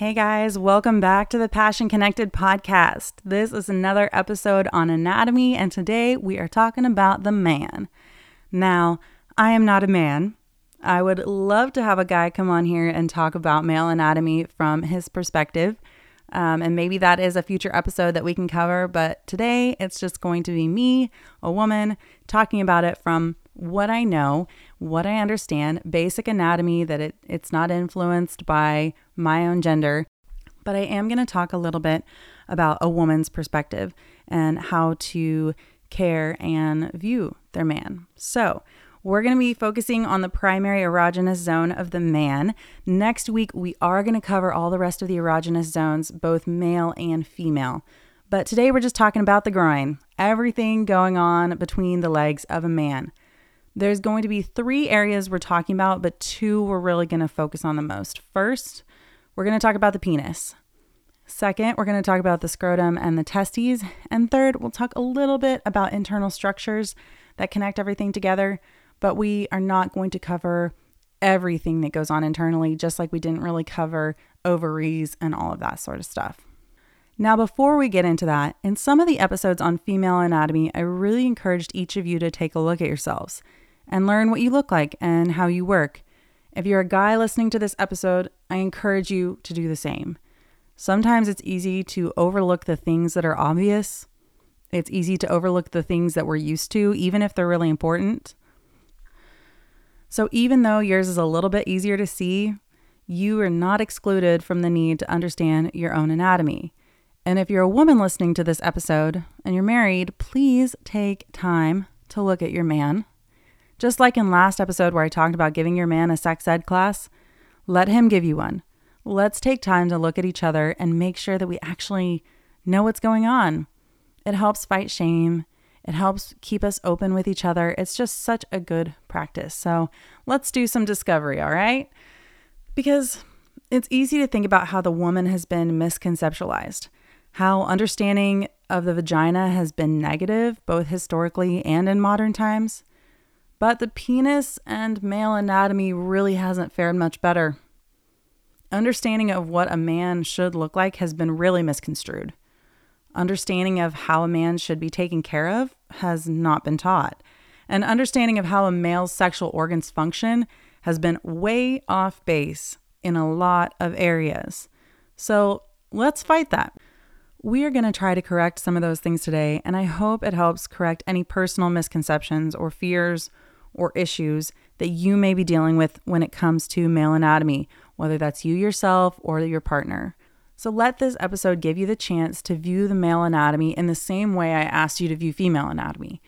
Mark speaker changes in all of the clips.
Speaker 1: Hey guys, welcome back to the Passion Connected podcast. This is another episode on anatomy, and today we are talking about the man. Now, I am not a man. I would love to have a guy come on here and talk about male anatomy from his perspective. Um, and maybe that is a future episode that we can cover. But today it's just going to be me, a woman, talking about it from what I know, what I understand, basic anatomy, that it, it's not influenced by my own gender. But I am going to talk a little bit about a woman's perspective and how to care and view their man. So, we're going to be focusing on the primary erogenous zone of the man. Next week, we are going to cover all the rest of the erogenous zones, both male and female. But today, we're just talking about the groin, everything going on between the legs of a man. There's going to be three areas we're talking about, but two we're really going to focus on the most. First, we're going to talk about the penis. Second, we're going to talk about the scrotum and the testes. And third, we'll talk a little bit about internal structures that connect everything together, but we are not going to cover everything that goes on internally, just like we didn't really cover ovaries and all of that sort of stuff. Now, before we get into that, in some of the episodes on female anatomy, I really encouraged each of you to take a look at yourselves and learn what you look like and how you work. If you're a guy listening to this episode, I encourage you to do the same. Sometimes it's easy to overlook the things that are obvious. It's easy to overlook the things that we're used to, even if they're really important. So, even though yours is a little bit easier to see, you are not excluded from the need to understand your own anatomy. And if you're a woman listening to this episode and you're married, please take time to look at your man just like in last episode where I talked about giving your man a sex ed class, let him give you one. Let's take time to look at each other and make sure that we actually know what's going on. It helps fight shame. It helps keep us open with each other. It's just such a good practice. So let's do some discovery, all right? Because it's easy to think about how the woman has been misconceptualized, how understanding of the vagina has been negative, both historically and in modern times. But the penis and male anatomy really hasn't fared much better. Understanding of what a man should look like has been really misconstrued. Understanding of how a man should be taken care of has not been taught. And understanding of how a male's sexual organs function has been way off base in a lot of areas. So let's fight that. We are going to try to correct some of those things today, and I hope it helps correct any personal misconceptions or fears or issues that you may be dealing with when it comes to male anatomy, whether that's you yourself or your partner. So let this episode give you the chance to view the male anatomy in the same way I asked you to view female anatomy.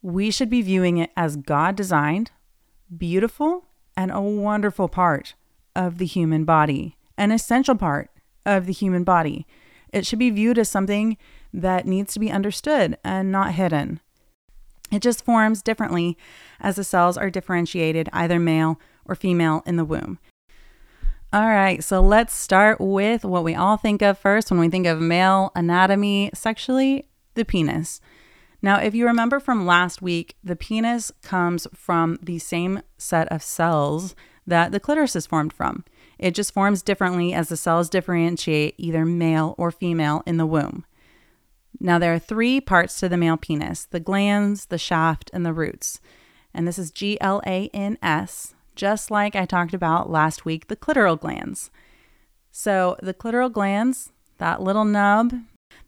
Speaker 1: We should be viewing it as God designed, beautiful, and a wonderful part of the human body, an essential part of the human body. It should be viewed as something that needs to be understood and not hidden. It just forms differently as the cells are differentiated, either male or female, in the womb. All right, so let's start with what we all think of first when we think of male anatomy sexually the penis. Now, if you remember from last week, the penis comes from the same set of cells that the clitoris is formed from. It just forms differently as the cells differentiate either male or female in the womb. Now, there are three parts to the male penis the glans, the shaft, and the roots. And this is G L A N S, just like I talked about last week, the clitoral glans. So, the clitoral glans, that little nub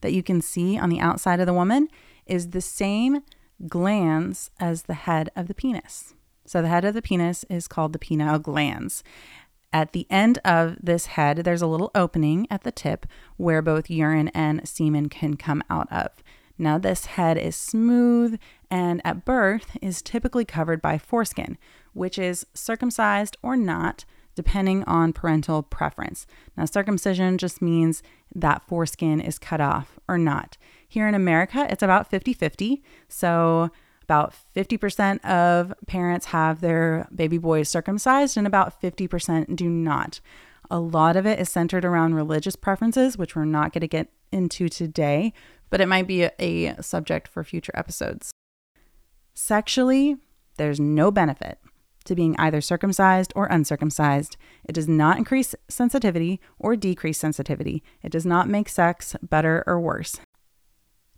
Speaker 1: that you can see on the outside of the woman, is the same glans as the head of the penis. So the head of the penis is called the penile glans. At the end of this head, there's a little opening at the tip where both urine and semen can come out of. Now, this head is smooth and at birth is typically covered by foreskin, which is circumcised or not, depending on parental preference. Now, circumcision just means that foreskin is cut off or not. Here in America, it's about 50 50. So, about 50% of parents have their baby boys circumcised, and about 50% do not. A lot of it is centered around religious preferences, which we're not going to get into today, but it might be a, subject for future episodes. Sexually, there's no benefit to being either circumcised or uncircumcised. It does not increase sensitivity or decrease sensitivity. It does not make sex better or worse.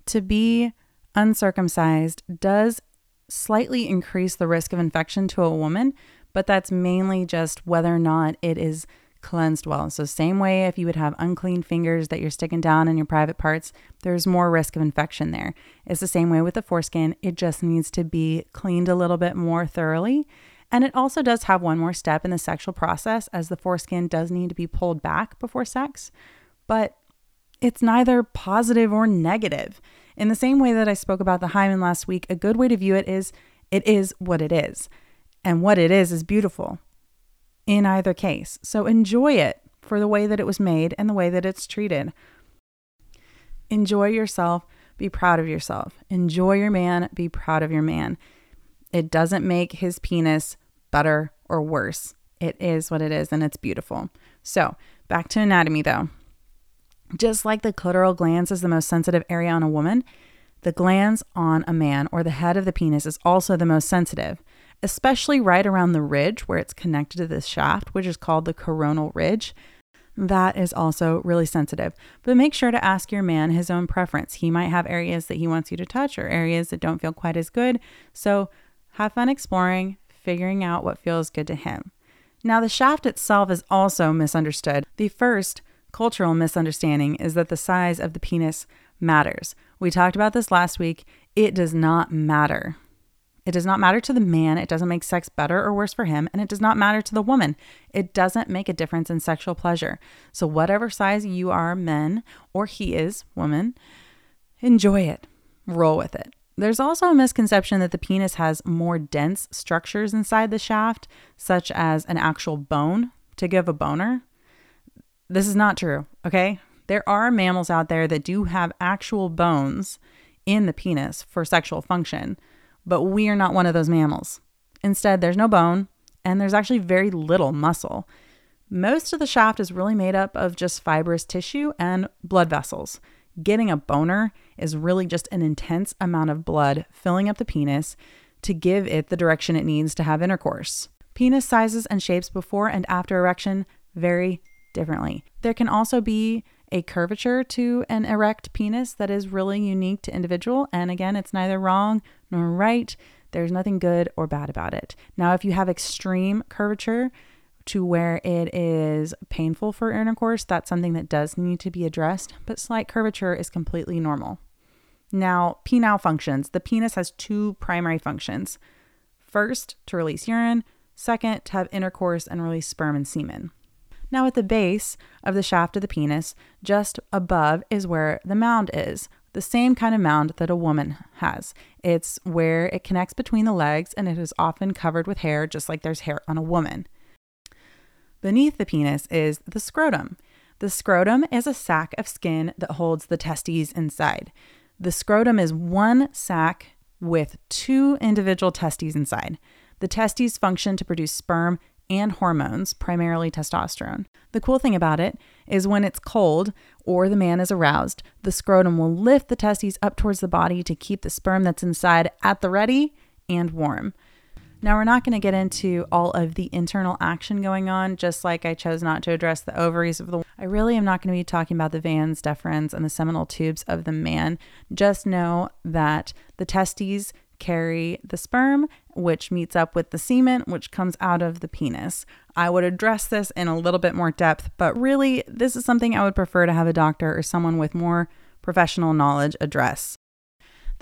Speaker 1: To be uncircumcised does slightly increase the risk of infection to a woman, but that's mainly just whether or not it is cleansed well. So, same way if you would have unclean fingers that you're sticking down in your private parts, there's more risk of infection there. It's the same way with the foreskin, it just needs to be cleaned a little bit more thoroughly. And it also does have one more step in the sexual process, as the foreskin does need to be pulled back before sex, but it's neither positive or negative. In the same way that I spoke about the hymen last week, a good way to view it is it is what it is. And what it is is beautiful in either case. So enjoy it for the way that it was made and the way that it's treated. Enjoy yourself, be proud of yourself. Enjoy your man, be proud of your man. It doesn't make his penis better or worse. It is what it is and it's beautiful. So, back to anatomy though. Just like the clitoral glans is the most sensitive area on a woman, the glans on a man or the head of the penis is also the most sensitive, especially right around the ridge where it's connected to the shaft, which is called the coronal ridge. That is also really sensitive. But make sure to ask your man his own preference. He might have areas that he wants you to touch or areas that don't feel quite as good. So have fun exploring, figuring out what feels good to him. Now, the shaft itself is also misunderstood. The first cultural misunderstanding is that the size of the penis matters. We talked about this last week. It does not matter. It does not matter to the man. It doesn't make sex better or worse for him. And it does not matter to the woman. It doesn't make a difference in sexual pleasure. So, whatever size you are, men, or he is, woman, enjoy it. Roll with it. There's also a misconception that the penis has more dense structures inside the shaft, such as an actual bone to give a boner. This is not true, okay? There are mammals out there that do have actual bones in the penis for sexual function, but we are not one of those mammals. Instead, there's no bone and there's actually very little muscle. Most of the shaft is really made up of just fibrous tissue and blood vessels. Getting a boner is really just an intense amount of blood filling up the penis to give it the direction it needs to have intercourse. Penis sizes and shapes before and after erection vary differently. There can also be a curvature to an erect penis that is really unique to individual and again it's neither wrong nor right. There's nothing good or bad about it. Now if you have extreme curvature to where it is painful for intercourse that's something that does need to be addressed but slight curvature is completely normal. Now penile functions. The penis has two primary functions. First to release urine. Second to have intercourse and release sperm and semen now, at the base of the shaft of the penis, just above, is where the mound is. The same kind of mound that a woman has. It's where it connects between the legs and it is often covered with hair, just like there's hair on a woman. Beneath the penis is the scrotum. The scrotum is a sac of skin that holds the testes inside. The scrotum is one sac with two individual testes inside. The testes function to produce sperm and hormones, primarily testosterone. The cool thing about it is when it's cold or the man is aroused, the scrotum will lift the testes up towards the body to keep the sperm that's inside at the ready and warm. Now, we're not going to get into all of the internal action going on, just like I chose not to address the ovaries of the. I really am not going to be talking about the vas deferens and the seminal tubes of the man. Just know that the testes carry the sperm, which meets up with the semen, which comes out of the penis. I would address this in a little bit more depth, but really, this is something I would prefer to have a doctor or someone with more professional knowledge address.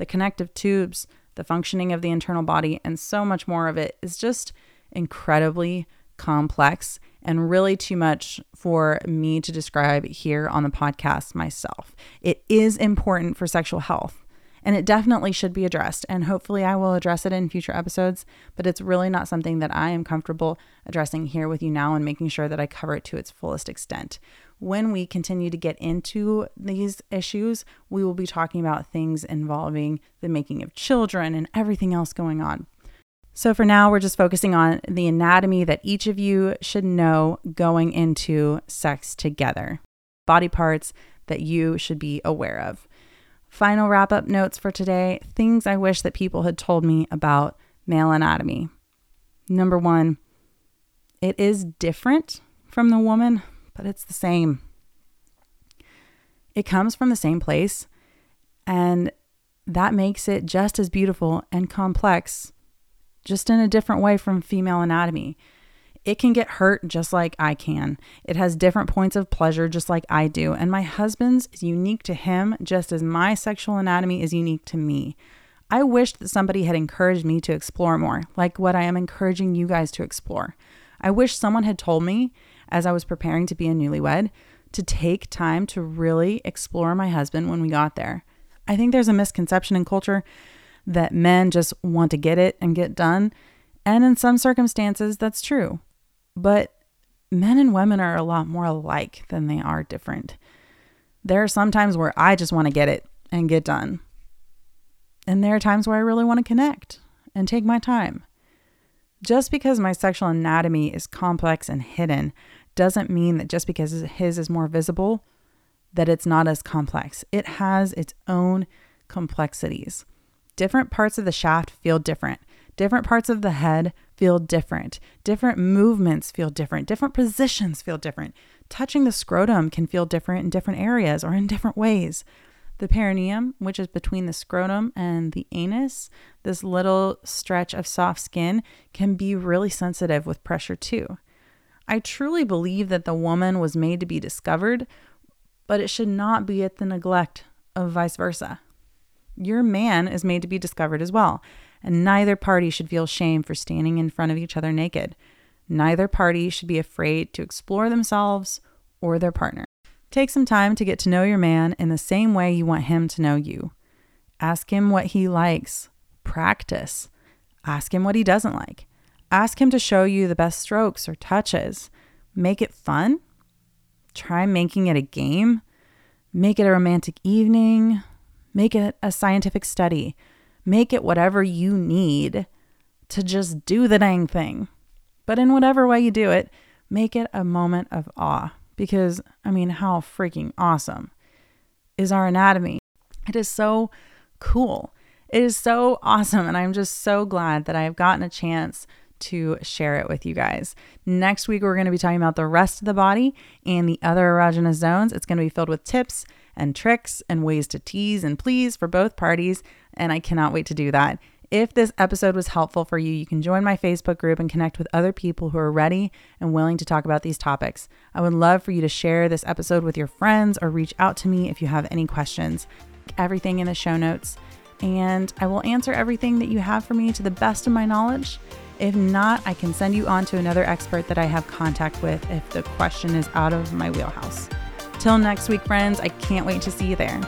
Speaker 1: the connective tubes, the functioning of the internal body, and so much more of it is just incredibly complex and really too much for me to describe here on the podcast myself. It is important for sexual health. And it definitely should be addressed. And hopefully, I will address it in future episodes. But it's really not something that I am comfortable addressing here with you now and making sure that I cover it to its fullest extent. When we continue to get into these issues, we will be talking about things involving the making of children and everything else going on. So for now, we're just focusing on the anatomy that each of you should know going into sex together, body parts that you should be aware of. Final wrap up notes for today things I wish that people had told me about male anatomy. Number one, it is different from the woman, but it's the same. It comes from the same place, and that makes it just as beautiful and complex just in a different way from female anatomy. It can get hurt just like I can. It has different points of pleasure just like I do. And my husband's is unique to him just as my sexual anatomy is unique to me. I wish that somebody had encouraged me to explore more, like what I am encouraging you guys to explore. I wish someone had told me as I was preparing to be a newlywed to take time to really explore my husband when we got there. I think there's a misconception in culture that men just want to get it and get done. And in some circumstances, that's true. But men and women are a lot more alike than they are different. There are some times where I just want to get it and get done. And there are times where I really want to connect and take my time. Just because my sexual anatomy is complex and hidden doesn't mean that just because his is more visible, that it's not as complex. It has its own complexities different parts of the shaft feel different. Different parts of the head feel different. Different movements feel different. Different positions feel different. Touching the scrotum can feel different in different areas or in different ways. The perineum, which is between the scrotum and the anus, this little stretch of soft skin, can be really sensitive with pressure too. I truly believe that the woman was made to be discovered, but it should not be at the neglect of vice versa. Your man is made to be discovered as well, and neither party should feel shame for standing in front of each other naked. Neither party should be afraid to explore themselves or their partner. Take some time to get to know your man in the same way you want him to know you. Ask him what he likes. Practice. Ask him what he doesn't like. Ask him to show you the best strokes or touches. Make it fun. Try making it a game. Make it a romantic evening. Make it a scientific study. Make it whatever you need to just do the dang thing. But in whatever way you do it, make it a moment of awe. Because, I mean, how freaking awesome is our anatomy? It is so cool. It is so awesome. And I'm just so glad that I've gotten a chance to share it with you guys. Next week, we're going to be talking about the rest of the body and the other erogenous zones. It's going to be filled with tips and tricks and ways to tease and please for both parties. And I cannot wait to do that. If this episode was helpful for you, you can join my Facebook group and connect with other people who are ready and willing to talk about these topics. I would love for you to share this episode with your friends or reach out to me if you have any questions. Everything in the show notes. And I will answer everything that you have for me to the best of my knowledge. If not, I can send you on to another expert that I have contact with if the question is out of my wheelhouse. Till next week, friends, I can't wait to see you there.